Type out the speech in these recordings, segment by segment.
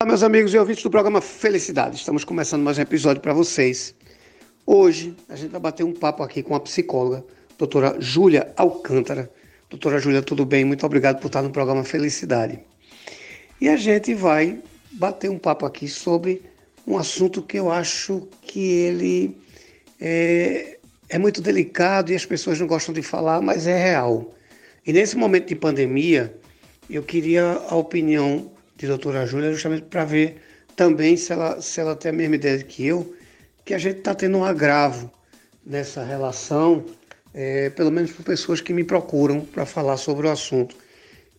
Olá, meus amigos e ouvintes do programa Felicidade. Estamos começando mais um episódio para vocês. Hoje a gente vai bater um papo aqui com a psicóloga, doutora Júlia Alcântara. Doutora Júlia, tudo bem? Muito obrigado por estar no programa Felicidade. E a gente vai bater um papo aqui sobre um assunto que eu acho que ele é, é muito delicado e as pessoas não gostam de falar, mas é real. E nesse momento de pandemia, eu queria a opinião de doutora Júlia, justamente para ver também se ela, se ela tem a mesma ideia que eu, que a gente está tendo um agravo nessa relação, é, pelo menos por pessoas que me procuram para falar sobre o assunto,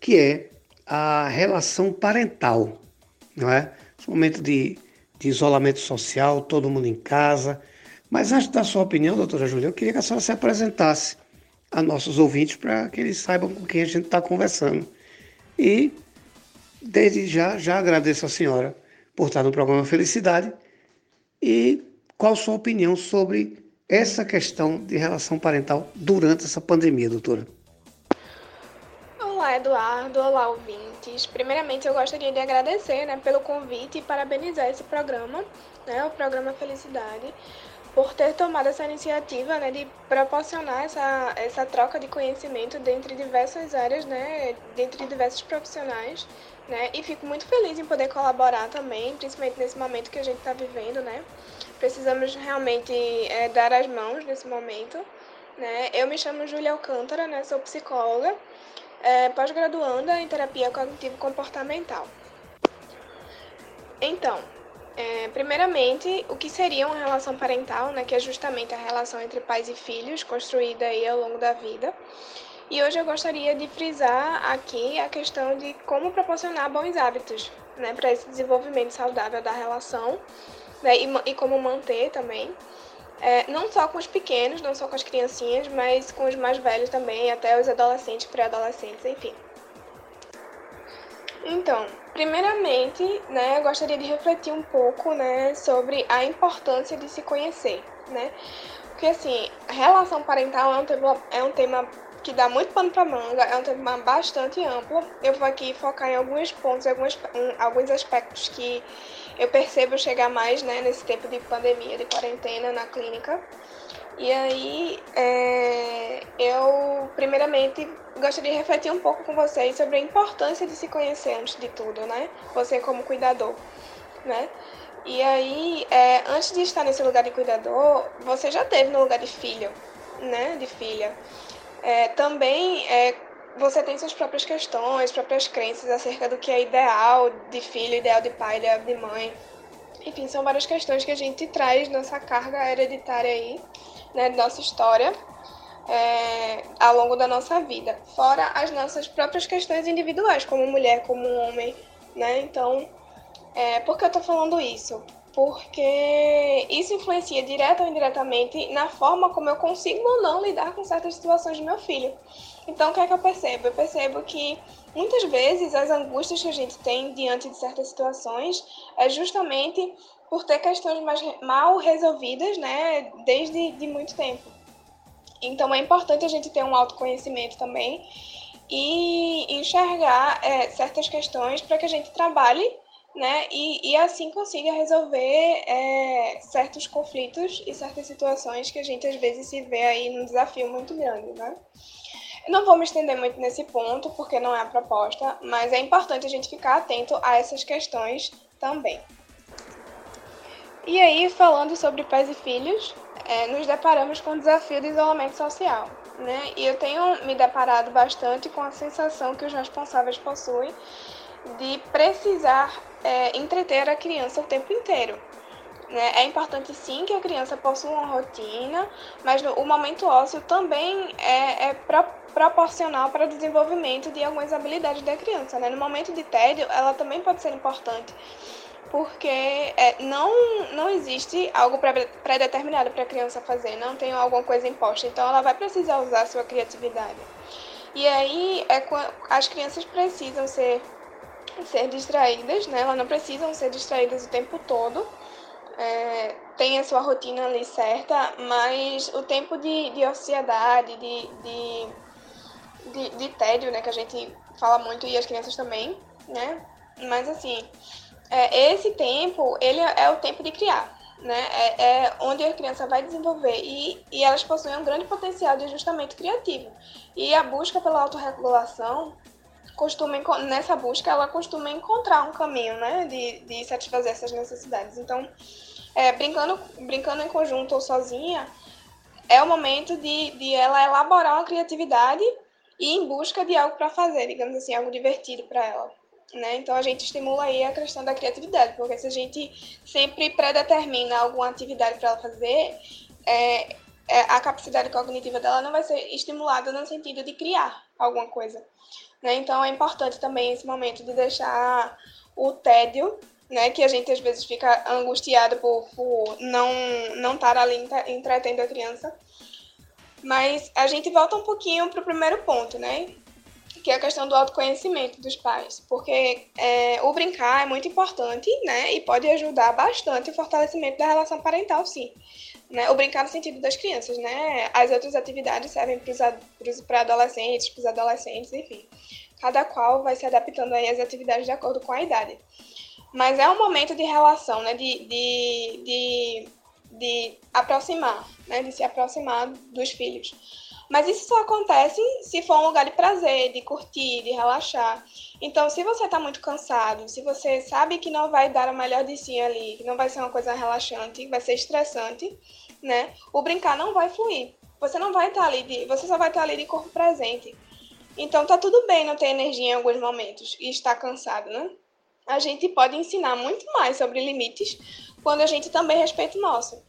que é a relação parental, não é? Esse momento de, de isolamento social, todo mundo em casa. Mas antes da sua opinião, doutora Júlia, eu queria que a senhora se apresentasse a nossos ouvintes para que eles saibam com quem a gente está conversando. E Desde já, já agradeço a senhora por estar no programa Felicidade e qual sua opinião sobre essa questão de relação parental durante essa pandemia, doutora? Olá, Eduardo. Olá, ouvintes. Primeiramente, eu gostaria de agradecer né, pelo convite e parabenizar esse programa, né, o programa Felicidade, por ter tomado essa iniciativa né, de proporcionar essa, essa troca de conhecimento dentre diversas áreas, né, dentre diversos profissionais né? E fico muito feliz em poder colaborar também, principalmente nesse momento que a gente está vivendo, né? Precisamos realmente é, dar as mãos nesse momento, né? Eu me chamo Júlia Alcântara, né? Sou psicóloga, é, pós-graduanda em terapia cognitivo-comportamental. Então, é, primeiramente, o que seria uma relação parental, né? Que é justamente a relação entre pais e filhos construída aí ao longo da vida. E hoje eu gostaria de frisar aqui a questão de como proporcionar bons hábitos né, para esse desenvolvimento saudável da relação né, e, e como manter também. É, não só com os pequenos, não só com as criancinhas, mas com os mais velhos também, até os adolescentes, pré-adolescentes, enfim. Então, primeiramente, né, eu gostaria de refletir um pouco né, sobre a importância de se conhecer, né? Porque, assim, relação parental é um tema, é um tema que dá muito pano para manga, é um tema bastante amplo. Eu vou aqui focar em alguns pontos, alguns, alguns aspectos que eu percebo chegar mais né, nesse tempo de pandemia, de quarentena na clínica. E aí, é, eu, primeiramente, gostaria de refletir um pouco com vocês sobre a importância de se conhecer antes de tudo, né? Você como cuidador, né? E aí, é, antes de estar nesse lugar de cuidador, você já teve no lugar de filho, né? De filha. É, também é, você tem suas próprias questões, próprias crenças acerca do que é ideal de filho, ideal de pai, ideal de mãe. Enfim, são várias questões que a gente traz nessa carga hereditária aí, né, nossa história, é, ao longo da nossa vida. Fora as nossas próprias questões individuais, como mulher, como homem, né? Então, é, por que eu estou falando isso? Porque isso influencia direto ou indiretamente na forma como eu consigo ou não lidar com certas situações do meu filho. Então, o que é que eu percebo? Eu percebo que muitas vezes as angústias que a gente tem diante de certas situações é justamente por ter questões mais mal resolvidas, né, desde de muito tempo. Então, é importante a gente ter um autoconhecimento também e enxergar é, certas questões para que a gente trabalhe né? E, e assim consiga resolver é, certos conflitos e certas situações que a gente às vezes se vê aí num desafio muito grande, né? Eu não vou me estender muito nesse ponto, porque não é a proposta, mas é importante a gente ficar atento a essas questões também. E aí, falando sobre pais e filhos, é, nos deparamos com o desafio do isolamento social. Né? E eu tenho me deparado bastante com a sensação que os responsáveis possuem de precisar é, entreter a criança o tempo inteiro. Né? É importante sim que a criança possua uma rotina, mas no, o momento ósseo também é, é pro, proporcional para o desenvolvimento de algumas habilidades da criança. Né? No momento de tédio, ela também pode ser importante, porque é, não, não existe algo pré-determinado para a criança fazer, não tem alguma coisa imposta, então ela vai precisar usar sua criatividade. E aí é, as crianças precisam ser ser distraídas, né? Elas não precisam ser distraídas o tempo todo. É, tem a sua rotina ali certa, mas o tempo de, de ociosidade, de, de, de, de tédio, né? Que a gente fala muito e as crianças também, né? Mas assim, é, esse tempo, ele é o tempo de criar, né? É, é, onde a criança vai desenvolver e, e elas possuem um grande potencial de ajustamento criativo. E a busca pela autorregulação costuma nessa busca ela costuma encontrar um caminho, né, de, de satisfazer essas necessidades. Então, é, brincando brincando em conjunto ou sozinha é o momento de, de ela elaborar uma criatividade e em busca de algo para fazer, digamos assim, algo divertido para ela. Né? Então a gente estimula aí a questão da criatividade, porque se a gente sempre predetermina alguma atividade para ela fazer, é, é, a capacidade cognitiva dela não vai ser estimulada no sentido de criar alguma coisa. Né? Então é importante também esse momento de deixar o tédio, né, que a gente às vezes fica angustiado por, por não não estar ali entretendo a criança. Mas a gente volta um pouquinho para o primeiro ponto, né? que é a questão do autoconhecimento dos pais, porque é, o brincar é muito importante, né, e pode ajudar bastante o fortalecimento da relação parental, sim. Né? O brincar no sentido das crianças, né? As outras atividades servem para adolescentes, para os adolescentes, enfim. Cada qual vai se adaptando aí às atividades de acordo com a idade. Mas é um momento de relação, né? De, de, de, de aproximar, né? De se aproximar dos filhos. Mas isso só acontece se for um lugar de prazer, de curtir, de relaxar. Então, se você está muito cansado, se você sabe que não vai dar o melhor de si ali, que não vai ser uma coisa relaxante, vai ser estressante, né? O brincar não vai fluir. Você não vai estar tá ali de, você só vai estar tá ali de corpo presente. Então, tá tudo bem não ter energia em alguns momentos e estar cansado, né? A gente pode ensinar muito mais sobre limites quando a gente também respeita o nosso.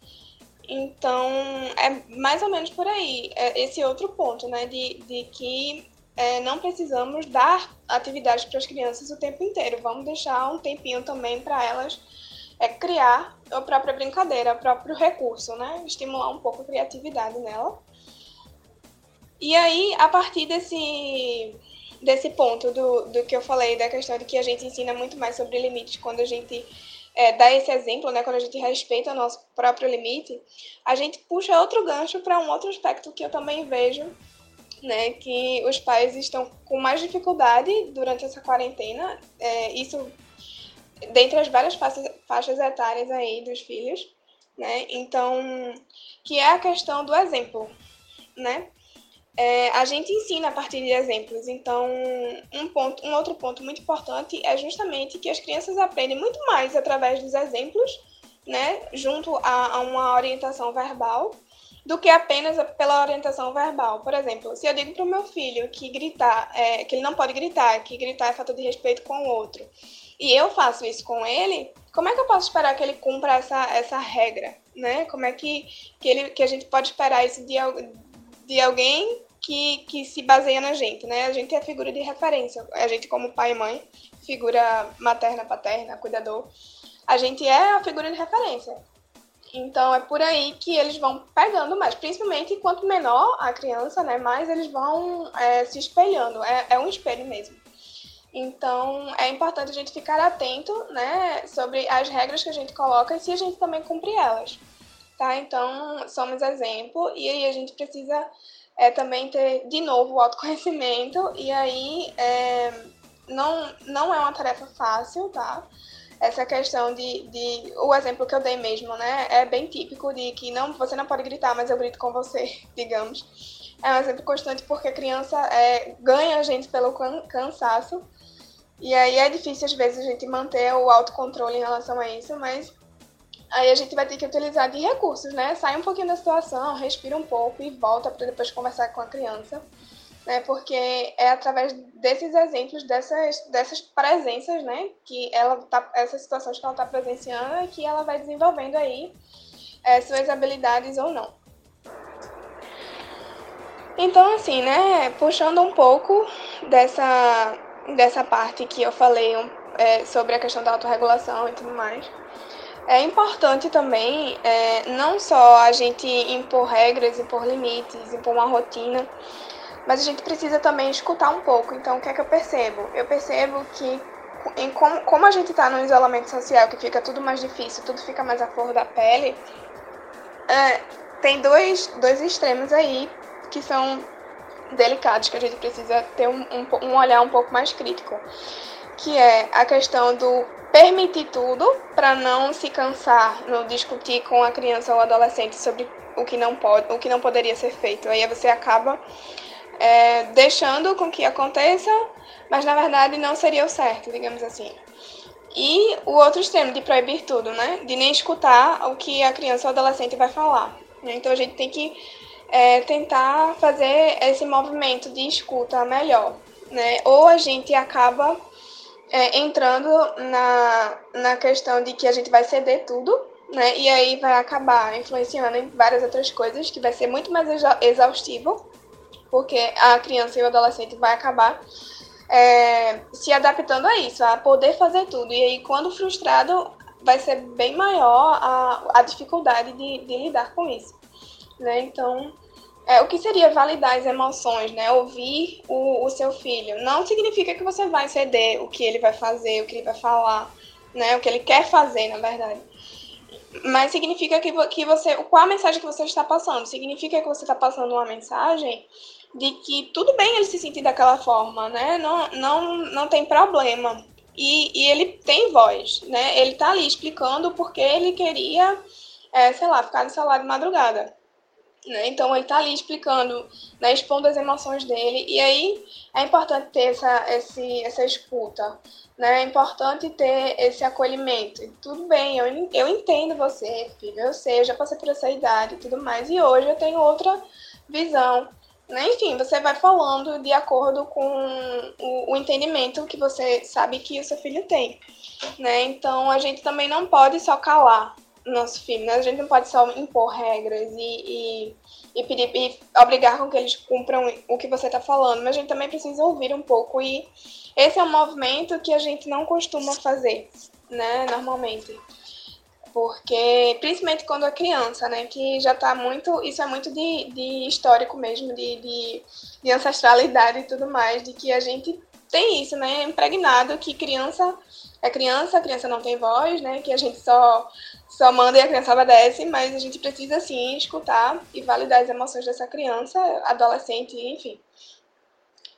Então, é mais ou menos por aí, é esse outro ponto, né, de, de que é, não precisamos dar atividades para as crianças o tempo inteiro, vamos deixar um tempinho também para elas é, criar a própria brincadeira, o próprio recurso, né, estimular um pouco a criatividade nela. E aí, a partir desse, desse ponto do, do que eu falei, da questão de que a gente ensina muito mais sobre limites quando a gente é, dar esse exemplo, né, quando a gente respeita o nosso próprio limite, a gente puxa outro gancho para um outro aspecto que eu também vejo, né, que os pais estão com mais dificuldade durante essa quarentena, é, isso dentre as várias faixas, faixas etárias aí dos filhos, né, então, que é a questão do exemplo, né, é, a gente ensina a partir de exemplos. Então, um, ponto, um outro ponto muito importante é justamente que as crianças aprendem muito mais através dos exemplos, né, junto a, a uma orientação verbal, do que apenas pela orientação verbal. Por exemplo, se eu digo para o meu filho que gritar, é, que ele não pode gritar, que gritar é falta de respeito com o outro, e eu faço isso com ele, como é que eu posso esperar que ele cumpra essa, essa regra, né? Como é que, que, ele, que a gente pode esperar isso de, de alguém que, que se baseia na gente, né? A gente é a figura de referência. A gente, como pai e mãe, figura materna, paterna, cuidador, a gente é a figura de referência. Então é por aí que eles vão pegando mais, principalmente quanto menor a criança, né? Mais eles vão é, se espelhando. É, é um espelho mesmo. Então, é importante a gente ficar atento, né, sobre as regras que a gente coloca e se a gente também cumprir elas tá? Então, somos exemplo e aí a gente precisa é, também ter, de novo, o autoconhecimento e aí é, não, não é uma tarefa fácil, tá? Essa questão de, de, o exemplo que eu dei mesmo, né, é bem típico de que não, você não pode gritar, mas eu grito com você, digamos. É um exemplo constante porque a criança é, ganha a gente pelo cansaço, e aí é difícil às vezes a gente manter o autocontrole em relação a isso, mas Aí a gente vai ter que utilizar de recursos, né? Sai um pouquinho da situação, respira um pouco e volta para depois conversar com a criança, né? Porque é através desses exemplos, dessas, dessas presenças, né? Que ela tá, essas situações que ela está presenciando, que ela vai desenvolvendo aí é, suas habilidades ou não. Então, assim, né? Puxando um pouco dessa, dessa parte que eu falei é, sobre a questão da autorregulação e tudo mais. É importante também é, não só a gente impor regras, impor limites, impor uma rotina, mas a gente precisa também escutar um pouco. Então, o que é que eu percebo? Eu percebo que em como, como a gente está no isolamento social, que fica tudo mais difícil, tudo fica mais à flor da pele, é, tem dois, dois extremos aí que são delicados, que a gente precisa ter um, um, um olhar um pouco mais crítico que é a questão do permitir tudo para não se cansar no discutir com a criança ou adolescente sobre o que não pode, o que não poderia ser feito. Aí você acaba é, deixando com que aconteça, mas na verdade não seria o certo, digamos assim. E o outro extremo de proibir tudo, né? De nem escutar o que a criança ou adolescente vai falar. Né? Então a gente tem que é, tentar fazer esse movimento de escuta melhor, né? Ou a gente acaba é, entrando na, na questão de que a gente vai ceder tudo, né? E aí vai acabar influenciando em várias outras coisas, que vai ser muito mais exaustivo, porque a criança e o adolescente vai acabar é, se adaptando a isso, a poder fazer tudo. E aí, quando frustrado, vai ser bem maior a, a dificuldade de, de lidar com isso. Né? Então, é, o que seria validar as emoções, né? Ouvir o, o seu filho. Não significa que você vai ceder o que ele vai fazer, o que ele vai falar, né? O que ele quer fazer, na verdade. Mas significa que, que você. Qual a mensagem que você está passando? Significa que você está passando uma mensagem de que tudo bem ele se sentir daquela forma, né? Não, não, não tem problema. E, e ele tem voz, né? Ele tá ali explicando porque ele queria, é, sei lá, ficar no celular de madrugada. Né? Então ele tá ali explicando, né, expondo as emoções dele, e aí é importante ter essa, esse, essa escuta, né? É importante ter esse acolhimento. Tudo bem, eu, eu entendo você, filho, eu sei, eu já passei por essa idade e tudo mais, e hoje eu tenho outra visão. Né? Enfim, você vai falando de acordo com o, o, entendimento que você sabe que o seu filho tem. Né? Então, a gente também não pode só calar nosso filho, né? a gente não pode só impor regras e, e, e, pedir, e obrigar com que eles cumpram o que você está falando, mas a gente também precisa ouvir um pouco. E esse é um movimento que a gente não costuma fazer, né, normalmente porque principalmente quando é criança, né, que já está muito, isso é muito de, de histórico mesmo, de, de, de, ancestralidade e tudo mais, de que a gente tem isso, né, impregnado que criança é criança, a criança não tem voz, né, que a gente só só e a criança obedece, mas a gente precisa sim escutar e validar as emoções dessa criança, adolescente, enfim,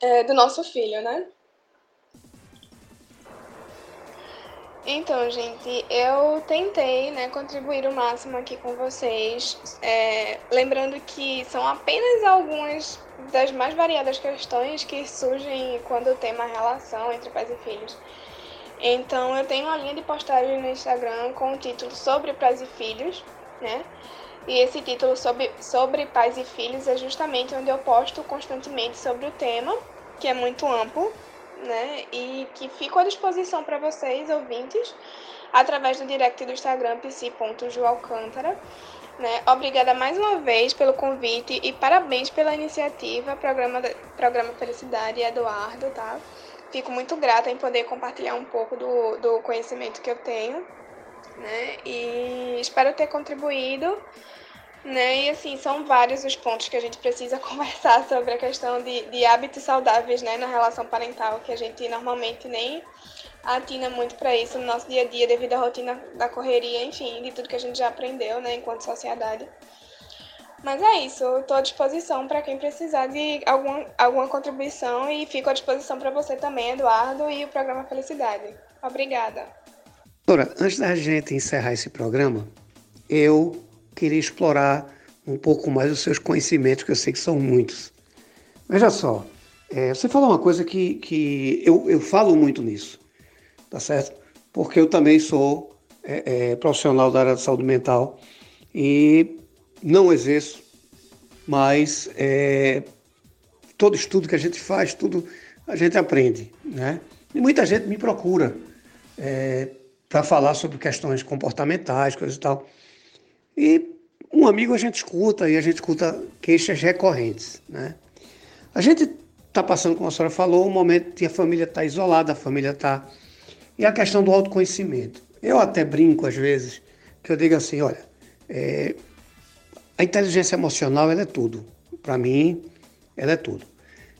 é, do nosso filho, né? Então, gente, eu tentei né, contribuir o máximo aqui com vocês, é, lembrando que são apenas algumas das mais variadas questões que surgem quando tem uma relação entre pais e filhos. Então, eu tenho uma linha de postagem no Instagram com o título Sobre Pais e Filhos, né? E esse título sobre, sobre pais e filhos é justamente onde eu posto constantemente sobre o tema, que é muito amplo, né? E que fico à disposição para vocês, ouvintes, através do direct do Instagram psi.joalcântara. Né? Obrigada mais uma vez pelo convite e parabéns pela iniciativa, programa, programa Felicidade Eduardo, tá? Fico muito grata em poder compartilhar um pouco do, do conhecimento que eu tenho, né? E espero ter contribuído né? E assim, são vários os pontos que a gente precisa conversar sobre a questão de, de hábitos saudáveis né, na relação parental, que a gente normalmente nem atina muito para isso no nosso dia a dia, devido à rotina da correria, enfim, de tudo que a gente já aprendeu né, enquanto sociedade. Mas é isso, estou à disposição para quem precisar de alguma, alguma contribuição e fico à disposição para você também, Eduardo, e o programa Felicidade. Obrigada. Doutora, antes da gente encerrar esse programa, eu queria explorar um pouco mais os seus conhecimentos, que eu sei que são muitos. Veja só, é, você falou uma coisa que, que eu, eu falo muito nisso, tá certo? Porque eu também sou é, é, profissional da área de saúde mental e não exerço, mas é, todo estudo que a gente faz, tudo a gente aprende, né? E muita gente me procura é, para falar sobre questões comportamentais, coisas e tal. E um amigo a gente escuta e a gente escuta queixas recorrentes, né? A gente está passando, como a senhora falou, um momento que a família está isolada, a família está... E a questão do autoconhecimento. Eu até brinco às vezes, que eu digo assim, olha, é... a inteligência emocional ela é tudo. Para mim, ela é tudo.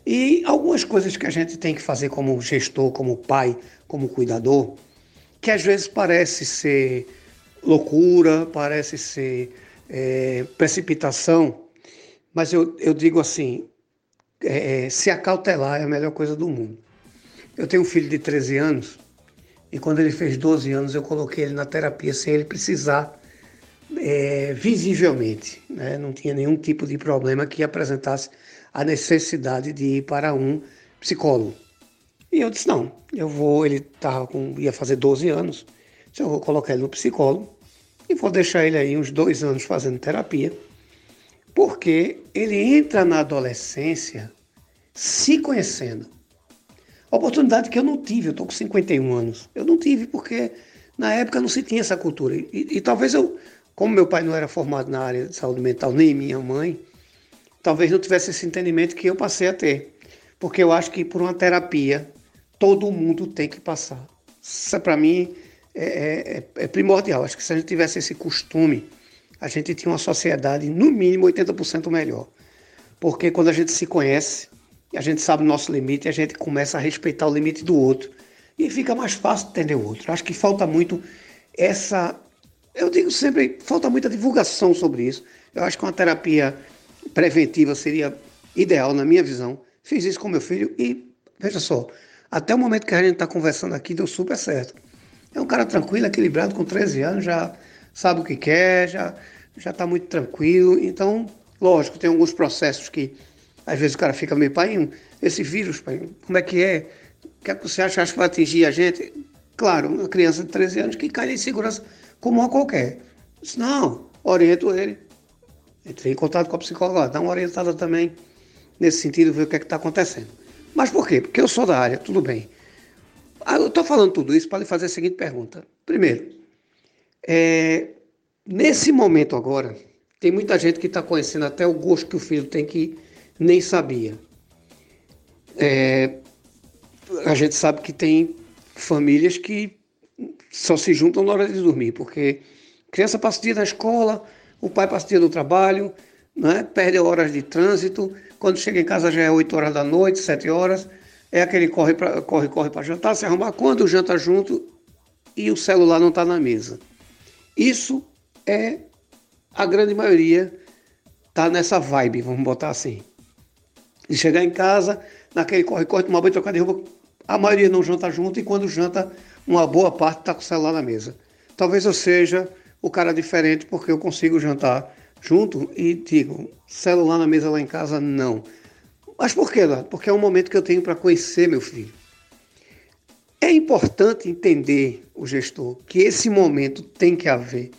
E algumas coisas que a gente tem que fazer como gestor, como pai, como cuidador, que às vezes parece ser loucura, parece ser é, precipitação, mas eu, eu digo assim: é, é, se acautelar é a melhor coisa do mundo. Eu tenho um filho de 13 anos e quando ele fez 12 anos eu coloquei ele na terapia sem ele precisar é, visivelmente, né? não tinha nenhum tipo de problema que apresentasse a necessidade de ir para um psicólogo. E eu disse, não, eu vou, ele tava com, ia fazer 12 anos, eu vou colocar ele no psicólogo e vou deixar ele aí uns dois anos fazendo terapia, porque ele entra na adolescência se conhecendo. Oportunidade que eu não tive, eu estou com 51 anos. Eu não tive porque na época não se tinha essa cultura. E, e talvez eu como meu pai não era formado na área de saúde mental, nem minha mãe, talvez não tivesse esse entendimento que eu passei a ter. Porque eu acho que por uma terapia, todo mundo tem que passar. Isso, para mim, é, é, é, é, primordial. Acho que se a gente tivesse esse costume, a gente tinha uma sociedade, no mínimo, 80% melhor. Porque quando a gente se conhece, a gente sabe o nosso limite, a gente começa a respeitar o limite do outro. E fica mais fácil entender o outro. Acho que falta muito essa eu digo sempre, falta muita divulgação sobre isso. Eu acho que uma terapia preventiva seria ideal, na minha visão. Fiz isso com meu filho e, veja só, até o momento que a gente está conversando aqui, deu super certo. É um cara tranquilo, equilibrado, com 13 anos, já sabe o que quer, já já está muito tranquilo. Então, lógico, tem alguns processos que às vezes o cara fica meio, pai, esse vírus, pai, como é que é? O que, é que você acha, acha que vai atingir a gente? Claro, uma criança de 13 anos que cai em segurança como a qualquer. Disse, não, oriento ele. Entrei em contato com a psicóloga, dá uma orientada também nesse sentido, ver o que é está acontecendo. Mas por quê? Porque eu sou da área, tudo bem. Ah, eu estou falando tudo isso para lhe fazer a seguinte pergunta. Primeiro, é, nesse momento agora, tem muita gente que está conhecendo até o gosto que o filho tem que nem sabia. É, a gente sabe que tem famílias que só se juntam na hora de dormir, porque criança passa o dia na escola, o pai passa o dia no trabalho, né? perde horas de trânsito, quando chega em casa já é 8 horas da noite, 7 horas, é aquele corre para corre, corre para jantar, se arrumar quando janta junto e o celular não está na mesa. Isso é a grande maioria tá nessa vibe, vamos botar assim. De chegar em casa, naquele corre-corre, tomar banho, trocar de roupa, a maioria não janta junto e quando janta uma boa parte está com o celular na mesa. Talvez eu seja o cara diferente porque eu consigo jantar junto e digo, celular na mesa lá em casa, não. Mas por quê, Lado? Porque é um momento que eu tenho para conhecer meu filho. É importante entender, o gestor, que esse momento tem que haver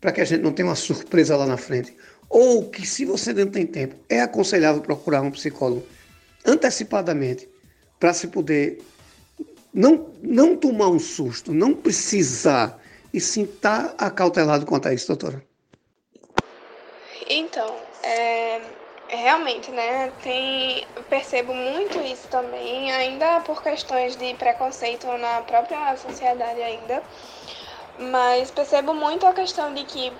para que a gente não tenha uma surpresa lá na frente. Ou que, se você não tem tempo, é aconselhável procurar um psicólogo antecipadamente para se poder não, não tomar um susto, não precisar, e sim estar tá acautelado quanto a isso, doutora? Então, é, realmente, né, tem, percebo muito isso também, ainda por questões de preconceito na própria sociedade ainda, mas percebo muito a questão de que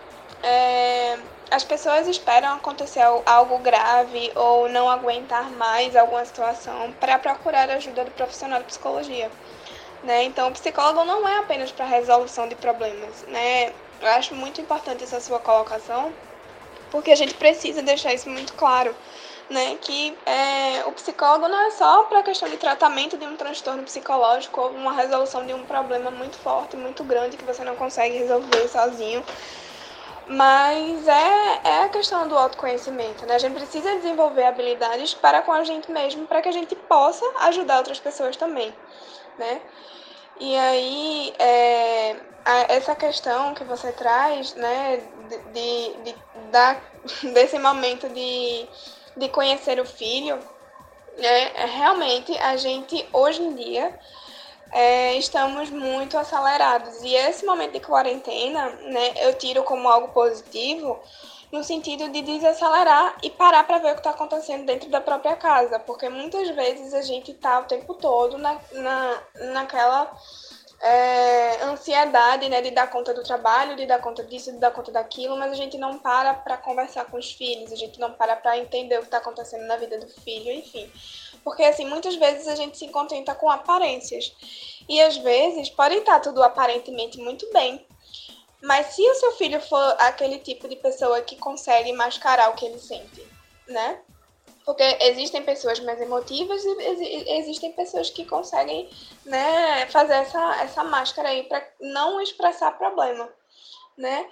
é, as pessoas esperam acontecer algo grave ou não aguentar mais alguma situação para procurar ajuda do profissional de psicologia. Né? Então, o psicólogo não é apenas para resolução de problemas. Né? Eu acho muito importante essa sua colocação, porque a gente precisa deixar isso muito claro. Né, que é, o psicólogo não é só para a questão de tratamento de um transtorno psicológico ou uma resolução de um problema muito forte, muito grande que você não consegue resolver sozinho, mas é, é a questão do autoconhecimento, né? A gente precisa desenvolver habilidades para com a gente mesmo, para que a gente possa ajudar outras pessoas também, né? E aí, é, a, essa questão que você traz, né, de, de, da, desse momento de, de conhecer o filho, né, é, realmente a gente, hoje em dia, é, estamos muito acelerados. E esse momento de quarentena, né, eu tiro como algo positivo, no sentido de desacelerar e parar para ver o que está acontecendo dentro da própria casa, porque muitas vezes a gente está o tempo todo na, na, naquela é, ansiedade né, de dar conta do trabalho, de dar conta disso, de dar conta daquilo, mas a gente não para para conversar com os filhos, a gente não para para entender o que está acontecendo na vida do filho, enfim. Porque, assim, muitas vezes a gente se contenta com aparências. E às vezes pode estar tudo aparentemente muito bem. Mas se o seu filho for aquele tipo de pessoa que consegue mascarar o que ele sente, né? Porque existem pessoas mais emotivas e existem pessoas que conseguem né, fazer essa, essa máscara aí para não expressar problema, né?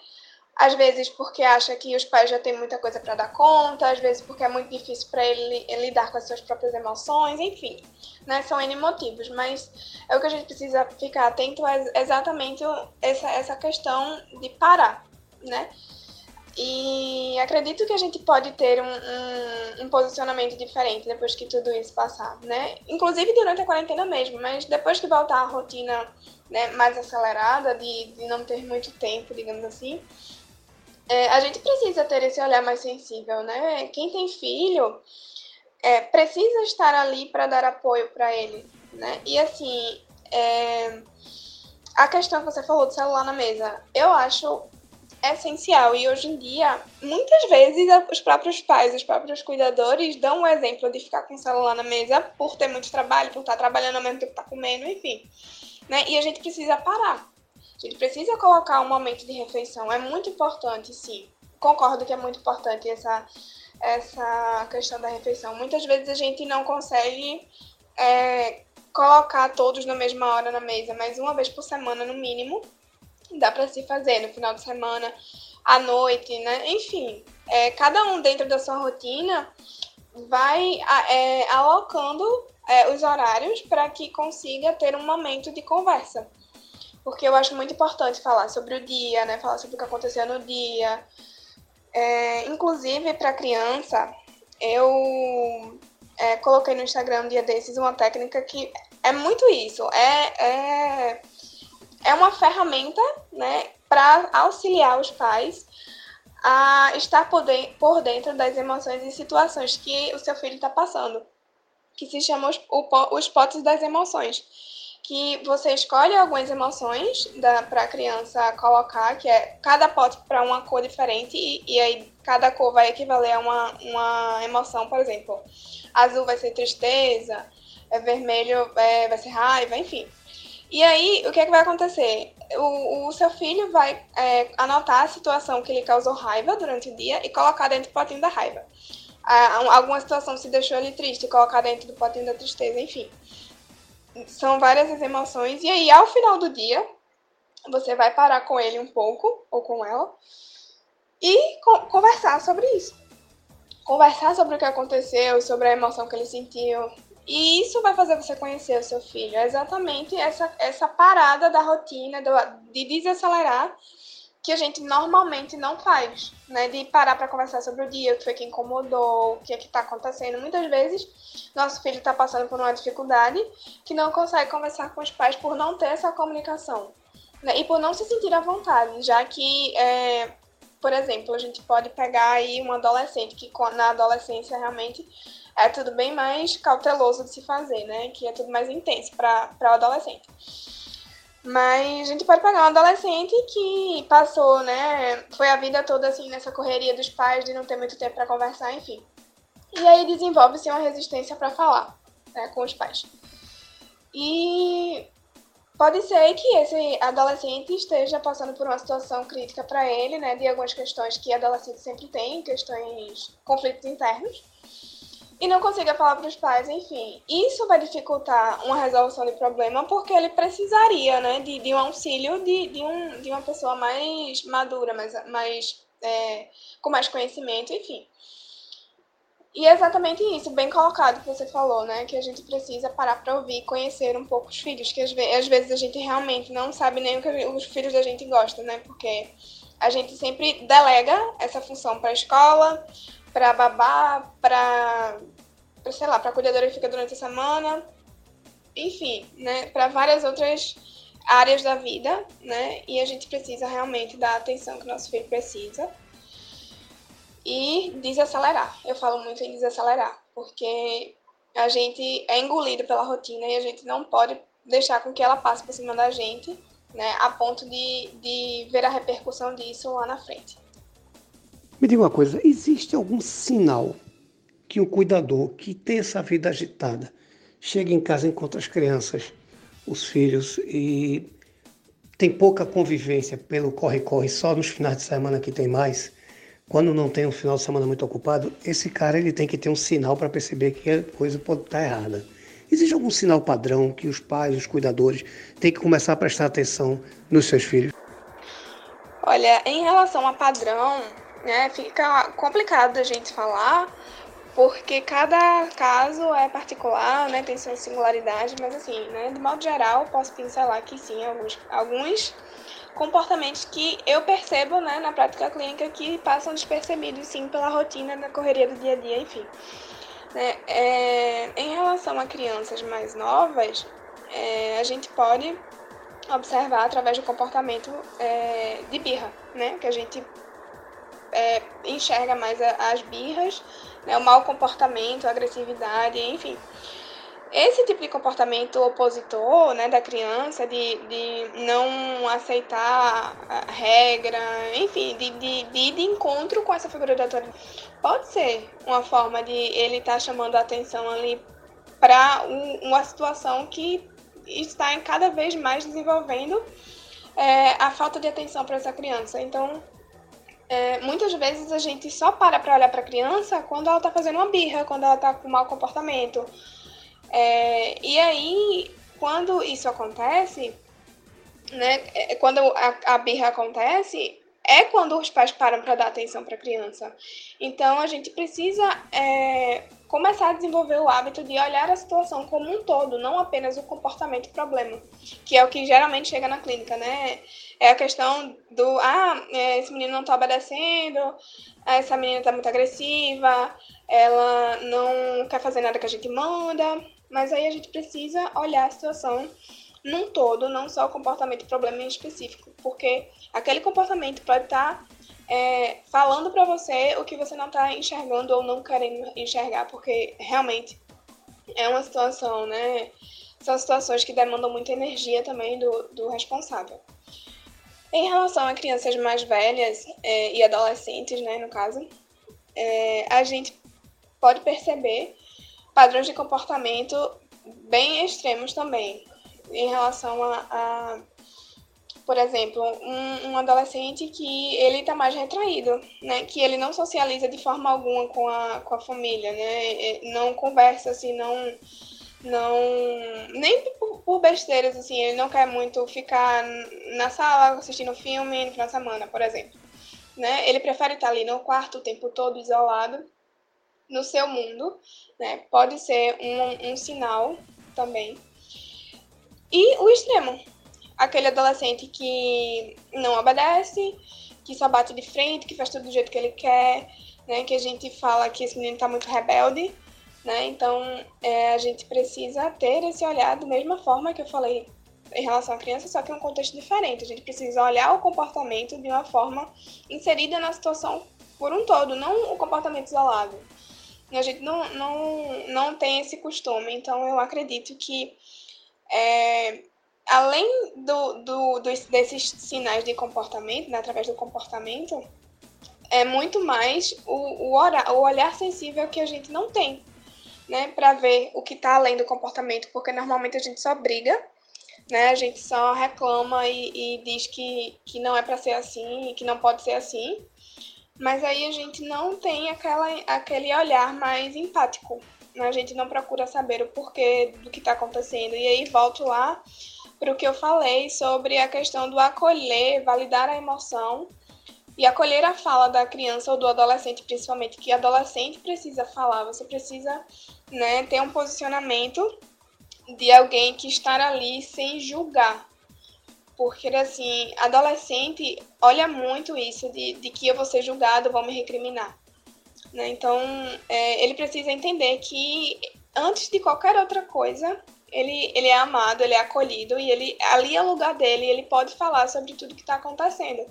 Às vezes porque acha que os pais já têm muita coisa para dar conta, às vezes porque é muito difícil para ele lidar com as suas próprias emoções, enfim, né? São N motivos, mas é o que a gente precisa ficar atento é exatamente essa, essa questão de parar, né? E acredito que a gente pode ter um, um, um, posicionamento diferente depois que tudo isso passar, né? Inclusive durante a quarentena mesmo, mas depois que voltar a rotina né, mais acelerada, de, de não ter muito tempo, digamos assim, é, a gente precisa ter esse olhar mais sensível, né? Quem tem filho é, precisa estar ali para dar apoio para ele, né? E assim, é, a questão que você falou do celular na mesa, eu acho essencial e hoje em dia, muitas vezes os próprios pais, os próprios cuidadores dão o exemplo de ficar com o celular na mesa por ter muito trabalho, por estar trabalhando ao mesmo tempo que está comendo, enfim, né? E a gente precisa parar a gente precisa colocar um momento de refeição. É muito importante, sim. Concordo que é muito importante essa, essa questão da refeição. Muitas vezes a gente não consegue é, colocar todos na mesma hora na mesa, mas uma vez por semana, no mínimo, dá para se fazer. No final de semana, à noite, né? Enfim, é, cada um dentro da sua rotina vai é, alocando é, os horários para que consiga ter um momento de conversa porque eu acho muito importante falar sobre o dia, né? Falar sobre o que aconteceu no dia. É, inclusive, para criança, eu é, coloquei no Instagram um dia desses uma técnica que é muito isso. É, é, uma ferramenta, né? Para auxiliar os pais a estar por dentro, por dentro das emoções e situações que o seu filho está passando, que se chama os, os potes das emoções que você escolhe algumas emoções para a criança colocar, que é cada pote para uma cor diferente, e, e, aí cada cor vai equivaler a uma, uma emoção, por exemplo. Azul vai ser tristeza, é vermelho é, vai ser raiva, enfim. E aí, o que, é que vai acontecer? O, o seu filho vai é, anotar a situação que lhe causou raiva durante o dia e colocar dentro do potinho da raiva. alguma situação se deixou ele triste, colocar dentro do potinho da tristeza, enfim são várias as emoções. E aí, ao final do dia, você vai parar com ele um pouco, ou com ela, e co conversar sobre isso. Conversar sobre o que aconteceu, sobre a emoção que ele sentiu. E isso vai fazer você conhecer o seu filho. É exatamente essa, essa parada da rotina, do, de desacelerar que a gente normalmente não faz, né? De parar para conversar sobre o dia, o que foi que incomodou, o que é que está acontecendo. Muitas vezes, nosso filho está passando por uma dificuldade que não consegue conversar com os pais por não ter essa comunicação. Né? E por não se sentir à vontade, já que, é, por exemplo, a gente pode pegar aí um adolescente, que na adolescência realmente é tudo bem mais cauteloso de se fazer, né? Que é tudo mais intenso para o adolescente. Mas a gente pode pegar um adolescente que passou, né? Foi a vida toda assim nessa correria dos pais de não ter muito tempo para conversar, enfim. E aí desenvolve-se uma resistência para falar né, com os pais. E pode ser que esse adolescente esteja passando por uma situação crítica para ele, né? De algumas questões que adolescente sempre tem, questões, conflitos internos e não consiga falar para os pais, enfim. Isso vai dificultar uma resolução de problema porque ele precisaria né, de, de um auxílio de, de, um, de uma pessoa mais madura, mais, mais, é, com mais conhecimento, enfim. E é exatamente isso, bem colocado que você falou, né? Que a gente precisa parar para ouvir, conhecer um pouco os filhos, que às vezes, às vezes a gente realmente não sabe nem o que os filhos da gente gostam, né? Porque a gente sempre delega essa função para a escola, para babá, para sei lá, para cuidadora que fica durante a semana, enfim, né, para várias outras áreas da vida, né? E a gente precisa realmente dar a atenção que nosso filho precisa. E desacelerar. Eu falo muito em desacelerar, porque a gente é engolido pela rotina e a gente não pode deixar com que ela passe por cima da gente, né, a ponto de, de ver a repercussão disso lá na frente. Me diga uma coisa, existe algum sinal que um cuidador que tem essa vida agitada chega em casa, encontra as crianças, os filhos e tem pouca convivência pelo corre-corre, só nos finais de semana que tem mais, quando não tem um final de semana muito ocupado, esse cara ele tem que ter um sinal para perceber que a coisa pode estar errada. Existe algum sinal padrão que os pais, os cuidadores, têm que começar a prestar atenção nos seus filhos? Olha, em relação a padrão, né, fica complicado a gente falar, porque cada caso é particular, né, tem sua singularidade, mas assim, né, de modo geral, posso pincelar que sim, alguns, alguns comportamentos que eu percebo né, na prática clínica que passam despercebidos sim pela rotina da correria do dia a dia, enfim. É, é, em relação a crianças mais novas, é, a gente pode observar através do comportamento é, de birra, né? Que a gente é, enxerga mais as birras, né? o mau comportamento, a agressividade, enfim. Esse tipo de comportamento opositor né, da criança, de, de não aceitar a regra, enfim, de, de, de ir de encontro com essa figura de autoridade, pode ser uma forma de ele estar tá chamando a atenção ali para um, uma situação que está em cada vez mais desenvolvendo é, a falta de atenção para essa criança. Então, é, muitas vezes a gente só para para olhar para a criança quando ela está fazendo uma birra, quando ela está com mau comportamento. É, e aí, quando isso acontece, né, é, quando a, a birra acontece, é quando os pais param para dar atenção para a criança. Então, a gente precisa é, começar a desenvolver o hábito de olhar a situação como um todo, não apenas o comportamento problema, que é o que geralmente chega na clínica, né? É a questão do, ah, é, esse menino não está obedecendo, essa menina está muito agressiva, ela não quer fazer nada que a gente manda. Mas aí a gente precisa olhar a situação num todo, não só o comportamento problema em específico, porque aquele comportamento pode estar tá, é, falando para você o que você não está enxergando ou não querendo enxergar, porque realmente é uma situação, né? São situações que demandam muita energia também do, do responsável. Em relação a crianças mais velhas é, e adolescentes, né, no caso, é, a gente pode perceber padrões de comportamento bem extremos também, em relação a, a por exemplo, um, um, adolescente que ele está mais retraído, né? Que ele não socializa de forma alguma com a, com a família, né? Não conversa, assim, não... não nem por, por besteiras, assim, ele não quer muito ficar na sala assistindo filme no final de semana, por exemplo. Né? Ele prefere estar ali no quarto o tempo todo isolado no seu mundo, né? Pode ser um, um sinal também. E o extremo, aquele adolescente que não obedece, que só bate de frente, que faz tudo do jeito que ele quer, né? Que a gente fala que esse menino está muito rebelde, né? Então é, a gente precisa ter esse olhar da mesma forma que eu falei em relação à criança, só que em um contexto diferente. A gente precisa olhar o comportamento de uma forma inserida na situação por um todo, não o comportamento isolado a gente não, não, não tem esse costume. Então, eu acredito que, é, além do, do, dos, desses sinais de comportamento, né, através do comportamento, é muito mais o, o, o olhar sensível que a gente não tem, né, para ver o que está além do comportamento, porque normalmente a gente só briga, né, a gente só reclama e, e diz que, que não é para ser assim, que não pode ser assim, mas aí a gente não tem aquela, aquele olhar mais empático. Né? A gente não procura saber o porquê do que está acontecendo. E aí volto lá para o que eu falei sobre a questão do acolher, validar a emoção e acolher a fala da criança ou do adolescente, principalmente, que adolescente precisa falar, você precisa né, ter um posicionamento de alguém que estar ali sem julgar, porque, assim, adolescente olha muito isso de, de que eu vou ser julgado, vão me recriminar. Né? Então, é, ele precisa entender que, antes de qualquer outra coisa, ele, ele é amado, ele é acolhido e ele ali é o lugar dele, ele pode falar sobre tudo que está acontecendo.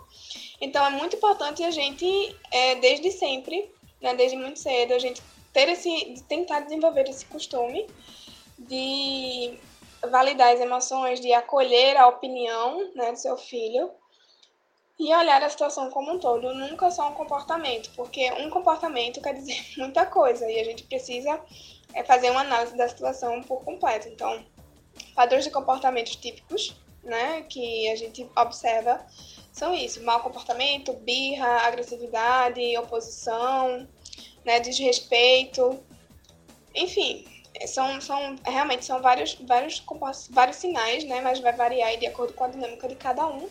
Então, é muito importante a gente, é, desde sempre, né, desde muito cedo, a gente ter esse, de tentar desenvolver esse costume de validar as emoções, de acolher a opinião né, do seu filho e olhar a situação como um todo, nunca só um comportamento, porque um comportamento quer dizer muita coisa e a gente precisa é, fazer uma análise da situação por completo. Então, padrões de comportamentos típicos, né, que a gente observa são isso: mau comportamento, birra, agressividade, oposição, né, desrespeito. Enfim, são, são realmente são vários, vários, vários sinais, né, mas vai variar de acordo com a dinâmica de cada um.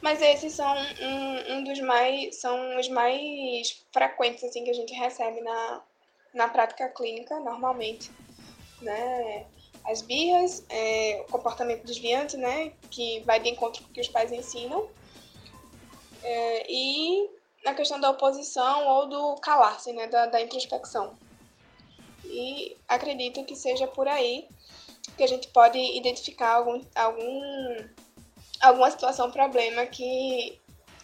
Mas esses são um, um dos mais são os mais frequentes assim que a gente recebe na, na prática clínica normalmente, né? As birras, é, o comportamento desviante, né, que vai de encontro com o que os pais ensinam, é, e na questão da oposição ou do calar-se, né, da, da introspecção. E acredito que seja por aí que a gente pode identificar algum, algum alguma situação, problema que,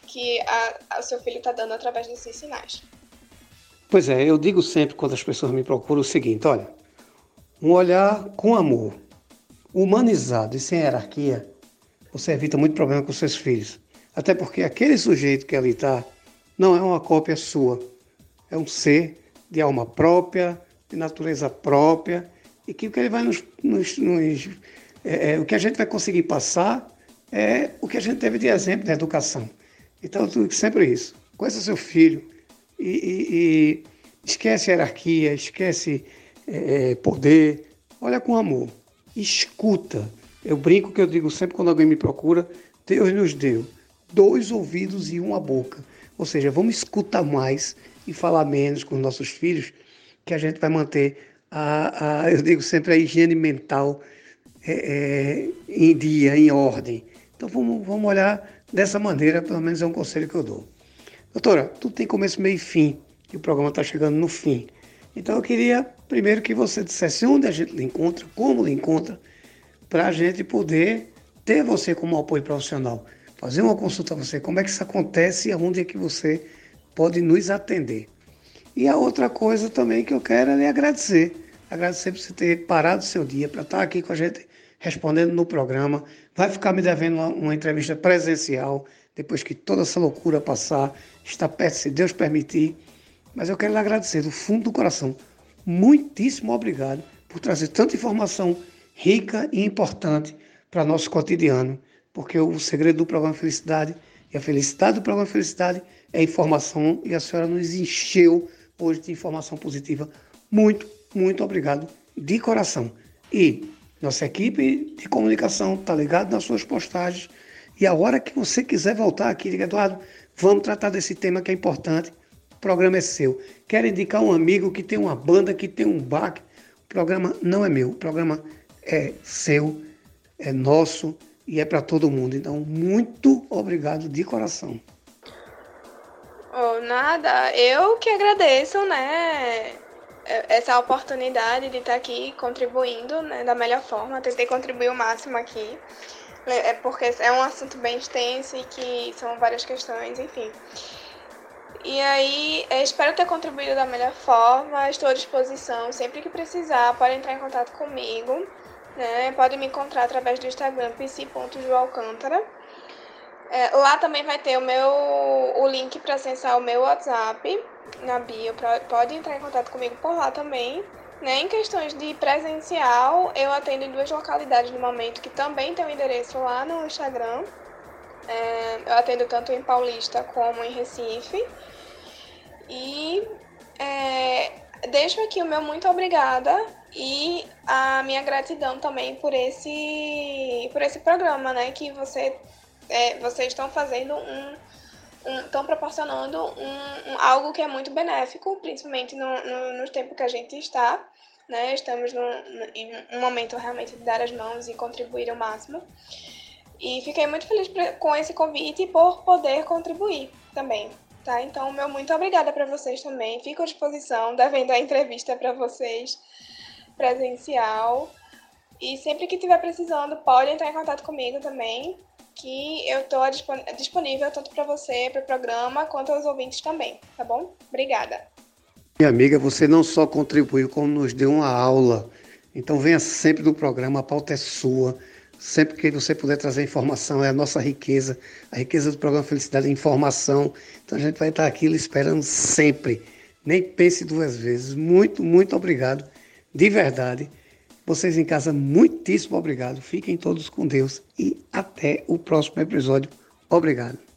que o seu filho está dando através desses sinais. Pois é, eu digo sempre quando as pessoas me procuram o seguinte: olha, um olhar com amor, humanizado e sem hierarquia, você evita muito problema com seus filhos. Até porque aquele sujeito que ali está não é uma cópia sua, é um ser de alma própria, de natureza própria, e que o que ele vai nos. nos, nos é, é, o que a gente vai conseguir passar é o que a gente teve de exemplo na educação. Então, sempre isso. Conheça seu filho e, e, e esquece hierarquia, esquece é, é, poder, olha com amor, escuta. Eu brinco que eu digo sempre quando alguém me procura, Deus nos deu dois ouvidos e uma boca. Ou seja, vamos escutar mais e falar menos com os nossos filhos, que a gente vai manter a, a eu digo sempre, a higiene mental é, é, em dia, em ordem. Então vamos, vamos olhar dessa maneira, pelo menos é um conselho que eu dou. Doutora, tudo tem começo, meio e fim, e o programa está chegando no fim. Então eu queria primeiro que você dissesse onde a gente lhe encontra, como lhe encontra, para a gente poder ter você como apoio profissional, fazer uma consulta a você, como é que isso acontece e aonde é que você pode nos atender. E a outra coisa também que eu quero é lhe agradecer. Agradecer por você ter parado seu dia para estar aqui com a gente respondendo no programa. Vai ficar me devendo uma, uma entrevista presencial depois que toda essa loucura passar. Está perto, se Deus permitir. Mas eu quero lhe agradecer do fundo do coração. Muitíssimo obrigado por trazer tanta informação rica e importante para nosso cotidiano, porque o segredo do programa Felicidade e a felicidade do programa Felicidade é informação e a senhora nos encheu hoje de informação positiva. Muito, muito obrigado de coração. E nossa equipe de comunicação está ligada nas suas postagens. E a hora que você quiser voltar aqui, diga, Eduardo, vamos tratar desse tema que é importante. O programa é seu. Quer indicar um amigo que tem uma banda, que tem um bar? O programa não é meu. O programa é seu, é nosso e é para todo mundo. Então, muito obrigado de coração. Oh, nada, eu que agradeço, né? É, essa oportunidade de estar aqui contribuindo né, da melhor forma. Tentei contribuir o máximo aqui, é, é porque é um assunto bem extenso e que são várias questões, enfim. E aí, espero ter contribuído da melhor forma. Estou à disposição sempre que precisar. Pode entrar em contato comigo. Né? Pode me encontrar através do Instagram pc.joalcântara. É, lá também vai ter o meu o link para acessar o meu WhatsApp na bio, pode entrar em contato comigo por lá também. Né? Em questões de presencial, eu atendo em duas localidades no momento, que também tem o um endereço lá no Instagram. É, eu atendo tanto em Paulista como em Recife. E é, deixo aqui o meu muito obrigada e a minha gratidão também por esse, por esse programa, né? Que você, é, vocês estão fazendo um estão proporcionando um, um, algo que é muito benéfico, principalmente no, no, no tempo que a gente está. Né? Estamos no, em um momento realmente de dar as mãos e contribuir ao máximo. E fiquei muito feliz com esse convite e por poder contribuir também. Tá? Então, meu muito obrigada para vocês também. Fico à disposição, devendo a entrevista para vocês presencial. E sempre que tiver precisando, pode entrar em contato comigo também que eu estou disponível tanto para você, para o programa, quanto aos ouvintes também, tá bom? Obrigada. Minha amiga, você não só contribuiu, como nos deu uma aula. Então venha sempre do programa, a pauta é sua. Sempre que você puder trazer informação, é a nossa riqueza. A riqueza do programa Felicidade é informação. Então a gente vai estar aqui esperando sempre. Nem pense duas vezes. Muito, muito obrigado. De verdade. Vocês em casa, muitíssimo obrigado. Fiquem todos com Deus e até o próximo episódio. Obrigado.